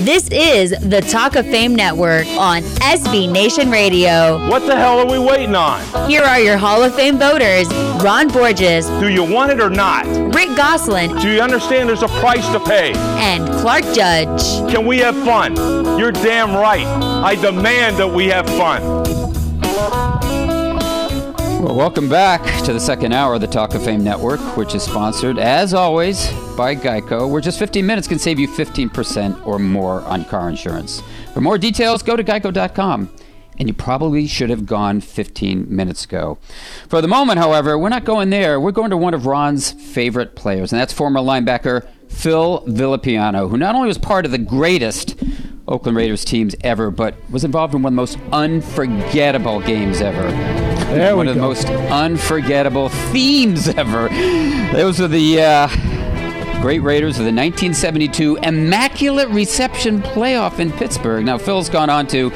This is the Talk of Fame Network on SB Nation Radio. What the hell are we waiting on? Here are your Hall of Fame voters Ron Borges. Do you want it or not? Rick Gosselin. Do you understand there's a price to pay? And Clark Judge. Can we have fun? You're damn right. I demand that we have fun. Well, welcome back to the second hour of the Talk of Fame Network, which is sponsored, as always, by Geico, where just 15 minutes can save you 15% or more on car insurance. For more details, go to geico.com. And you probably should have gone 15 minutes ago. For the moment, however, we're not going there. We're going to one of Ron's favorite players, and that's former linebacker Phil Villapiano, who not only was part of the greatest Oakland Raiders teams ever, but was involved in one of the most unforgettable games ever. There one of the most unforgettable themes ever. Those are the uh, great Raiders of the 1972 Immaculate Reception playoff in Pittsburgh. Now, Phil's gone on to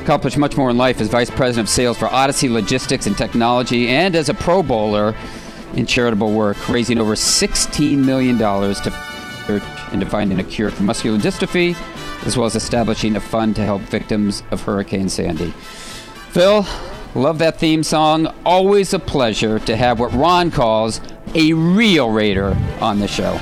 accomplish much more in life as vice president of sales for Odyssey Logistics and Technology and as a Pro Bowler in charitable work, raising over $16 million to research into finding a cure for muscular dystrophy, as well as establishing a fund to help victims of Hurricane Sandy. Phil, love that theme song. Always a pleasure to have what Ron calls a real Raider on the show.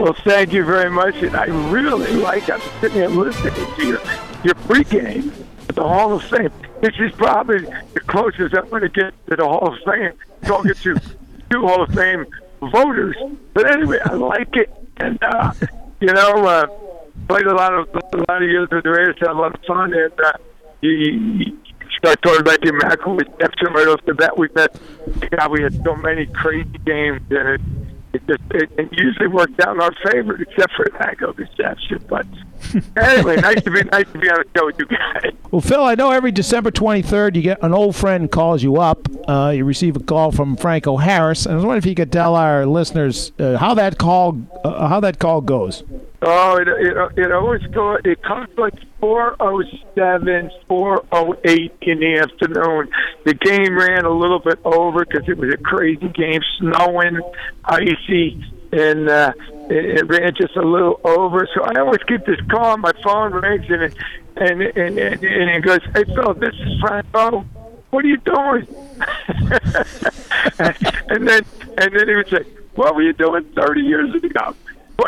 well, thank you very much. And I really like I'm sitting here listening to your, your pregame at the Hall of Fame. This is probably the closest I'm going to get to the Hall of Fame. Talking to two Hall of Fame voters. But anyway, I like it. And, uh, you know, uh, played a lot of a lot of years with the Raiders, had a lot of fun. And uh, you, you talking about the Immaculate Reception right off the bat. We've had, God, we had so many crazy games. And it, it just it, it usually worked out in our favor, except for lack of reception. But anyway, nice to be nice to be on the show with you guys. Well, Phil, I know every December 23rd you get an old friend calls you up. Uh, you receive a call from Franco Harris, and I was wondering if you could tell our listeners uh, how that call uh, how that call goes. Oh, it it, it always go. It comes like four oh seven, four oh eight in the afternoon. The game ran a little bit over because it was a crazy game, snowing, icy, and uh, it, it ran just a little over. So I always keep this call. My phone rings and it, and and and, and it goes, "Hey Phil, this is Franco. What are you doing?" and then and then he would say, "What were you doing thirty years ago?"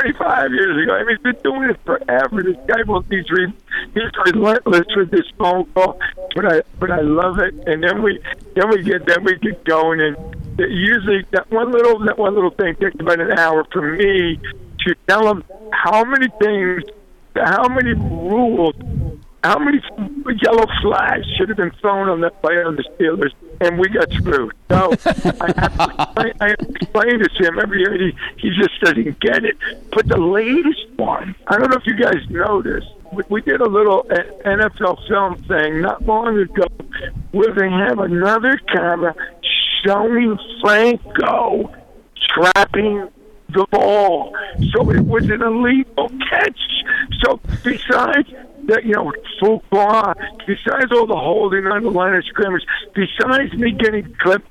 25 years ago. I mean, he's been doing it forever. This guy won't he's, re, he's relentless with this phone call, but I but I love it. And then we then we get then we get going, and usually that one little that one little thing takes about an hour for me to tell him how many things, how many rules. How many yellow flags should have been thrown on that player on the Steelers, and we got screwed? So I I have to explain this to him every year. He he just doesn't get it. But the latest one, I don't know if you guys know this. We, we did a little uh, NFL film thing not long ago where they have another camera showing Franco trapping the ball. So it was an illegal catch. So besides that, you know, full ball, besides all the holding on the line of scrimmage, besides me getting clipped,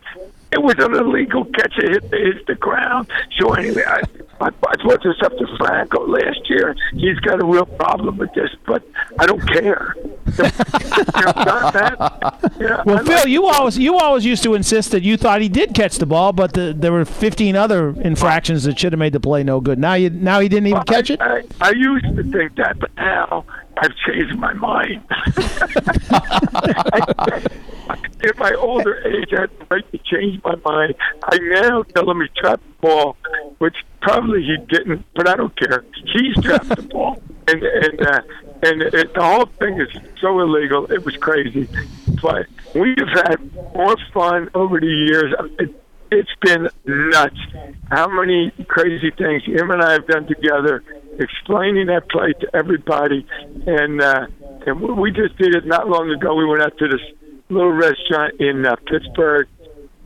it was an illegal catch. It hit, it hit the ground. So anyway, I, I, I brought this up to Franco last year. He's got a real problem with this, but I don't care. You know, that. You know, Well, I Phil, like- you always you always used to insist that you thought he did catch the ball, but the, there were 15 other infractions that should have made the play no good. Now you now he didn't even Well, catch I, it. I, I used to think that, but now I've changed my mind. In my older age, I had the right to change my mind. I now tell him he trapped the ball, which probably he didn't, but I don't care. He's trapped the ball, and and uh, and it, the whole thing is so illegal. It was crazy, but we've had more fun over the years. It, it's been nuts. How many crazy things him and I have done together, explaining that play to everybody, and uh, and we- just did it not long ago. We went out to this little restaurant in uh, Pittsburgh,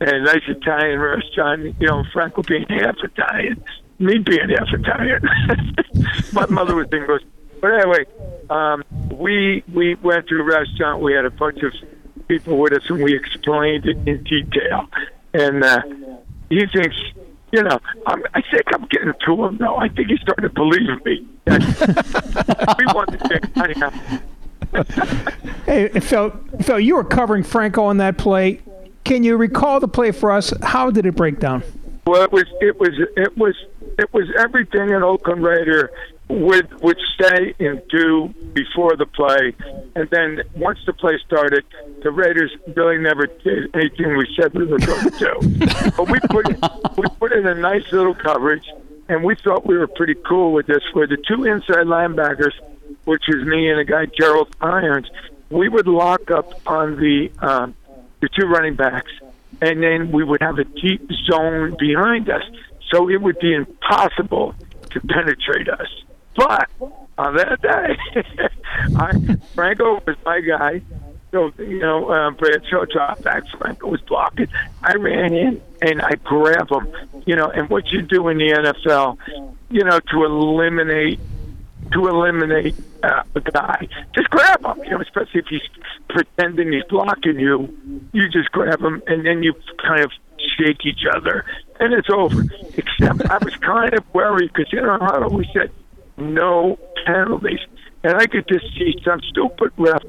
a nice Italian restaurant. You know, Franco being half Italian, me being half Italian. My mother was English, but anyway, um, we we went to a restaurant. We had a bunch of people with us, and we explained it in detail. And uh, he thinks you know, I'm, I think I'm getting to him now. I think he's starting to believe me. we won the game. Anyhow. Hey, Phil, Phil, you were covering Franco on that play. Can you recall the play for us? How did it break down? Well, it was it was it was it was everything an Oakland Raider would would say and do before the play, and then once the play started, the Raiders really never did anything we said we were going to do. but we put in, we put in a nice little coverage, and we thought we were pretty cool with this. Where the two inside linebackers, which is me and a guy Gerald Irons, we would lock up on the um, the two running backs, and then we would have a deep zone behind us, so it would be impossible to penetrate us. But on that day, I, Franco was my guy. So you know, uh, Bradshaw dropped back. Franco was blocking. I ran in and I grabbed him. You know, and what you do in the NFL, you know, to eliminate to eliminate uh, a guy, just grab him. You know, especially if he's pretending he's blocking you, you just grab him and then you kind of shake each other, and it's over. Except I was kind of worried because you know how we said no penalties, and I could just see some stupid ref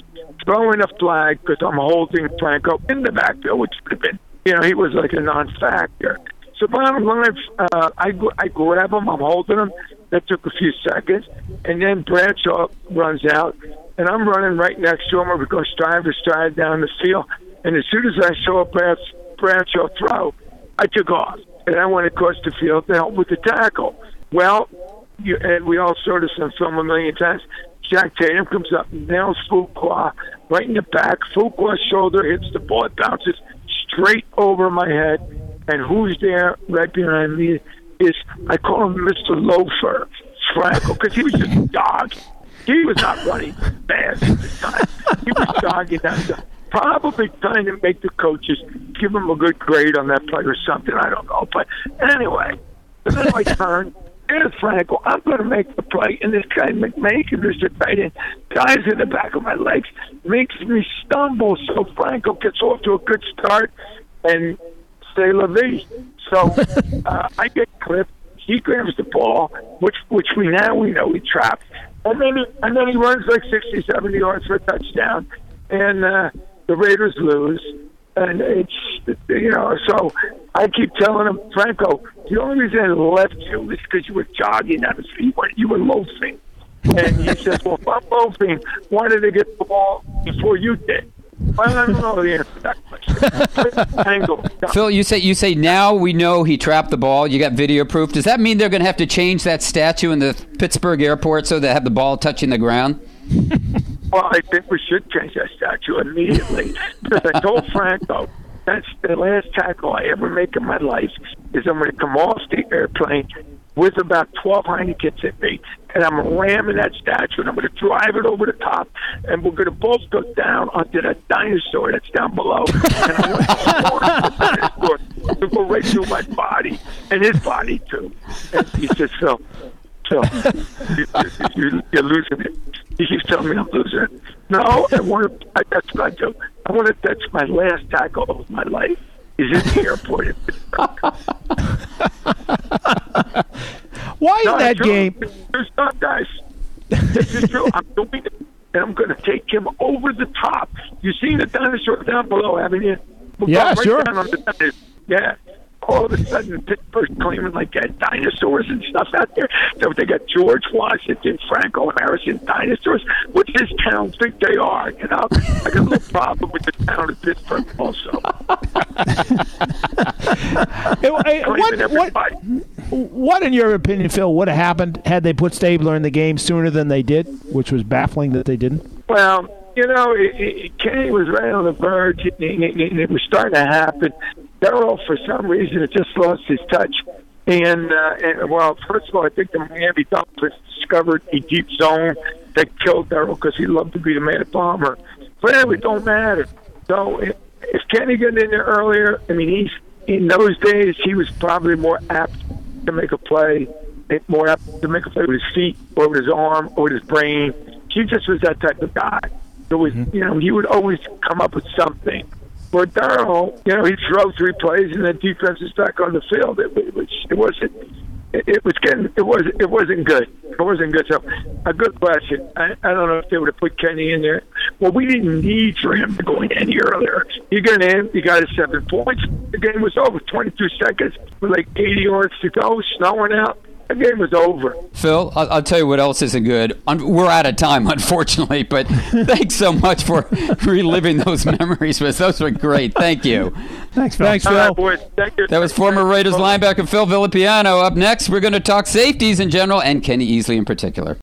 throwing a flag because I'm holding Franco in the backfield, which could have been, you know, he was like a non-factor. So bottom line, uh, I I grab him, I'm holding him. That took a few seconds, and then Bradshaw runs out, and I'm running right next to him. We go stride for stride down the field, and as soon as I saw Brad, Bradshaw throw, I took off, and I went across the field to help with the tackle. Well, you, and we all saw this on film a million times. Jack Tatum comes up, nails Fuqua right in the back. Fuqua's shoulder hits the ball, it bounces straight over my head. And who's there right behind me is I call him Mr. Loafer, Franco, because he was just a dog. He was not running fast at the time. He was jogging down the probably trying to make the coaches give him a good grade on that play or something. I don't know. But anyway, then I turn. There's Franco. I'm going to make the play, and this guy McMakin, who's the tight end, dives in the back of my legs, makes me stumble. So Franco gets off to a good start, and say la vie. So uh, I get clipped. He grabs the ball, which which we now we know he trapped, and then he, and then he runs like 60, 70 yards for a touchdown, and uh, the Raiders lose. And it's you know, so I keep telling him, Franco, the only reason I left you is because you were jogging on the street, you were loafing. And he says, Well, if I'm loafing, why did I get the ball before you did? Well, I don't know the answer to that question. Phil, you say you say now we know he trapped the ball. You got video proof. Does that mean they're going to have to change that statue in the Pittsburgh airport so they have the ball touching the ground? Well, I think we should change that statue immediately because I told Franco that's the last tackle I ever make in my life is I'm going to come off the airplane with about 12 Heinekens at me, and I'm ramming that statue, and I'm going to drive it over the top, and we're going to both go down onto that dinosaur that's down below, and I'm going to go right through my body and his body too. And he says, Phil, Phil, you, you, you're losing it. He keeps telling me I'm losing. No, I want to. I, that's what I do. I want to. That's my last tackle of my life. Is in the airport in. Why in No, that true. game? There's not, guys. This is true. I'm doing it, and I'm going to take him over the top. You seen the dinosaur down below, haven't you? We'll Yeah, right sure. down on the. Yeah. All of a sudden, Pittsburgh's claiming like they had dinosaurs and stuff out there. So they got George Washington, Franco Harris and dinosaurs. What does town think they are? You know, I got a little problem with the town of Pittsburgh also. What, what, what, in your opinion, Phil, would have happened had they put Stabler in the game sooner than they did, which was baffling that they didn't? Well, you know, it, it, Kenny was right on the verge, and it, it, it was starting to happen. Daryle, for some reason, it just lost his touch. And, uh, and well, first of all, I think the Miami Dolphins discovered a deep zone that killed Daryle because he loved to be the man at bomber. But anyway, it don't matter. So if, if Kenny got in there earlier, I mean, he's in those days he was probably more apt to make a play, more apt to make a play with his feet or with his arm or with his brain. He just was that type of guy. It was, you know, he would always come up with something. For Darnold, you know, he threw three plays and then defense is back on the field. It, it was it wasn't it was getting it was it wasn't good. It wasn't good. So a good question. I, I don't know if they would have put Kenny in there. Well, we didn't need for him to go in any earlier. You got in, you got his seven points. The game was over. Twenty two seconds with like eighty yards to go, snowing out. The game was over. Phil, I'll, I'll tell you what else isn't good. Un- We're out of time, unfortunately, but thanks so much for reliving those memories with us. Those were great. Thank you. Thanks, Phil. Thanks, All Phil. right, boys. Thank you. That was former Raiders linebacker Phil Villapiano. Up next, we're going to talk safeties in general and Kenny Easley in particular.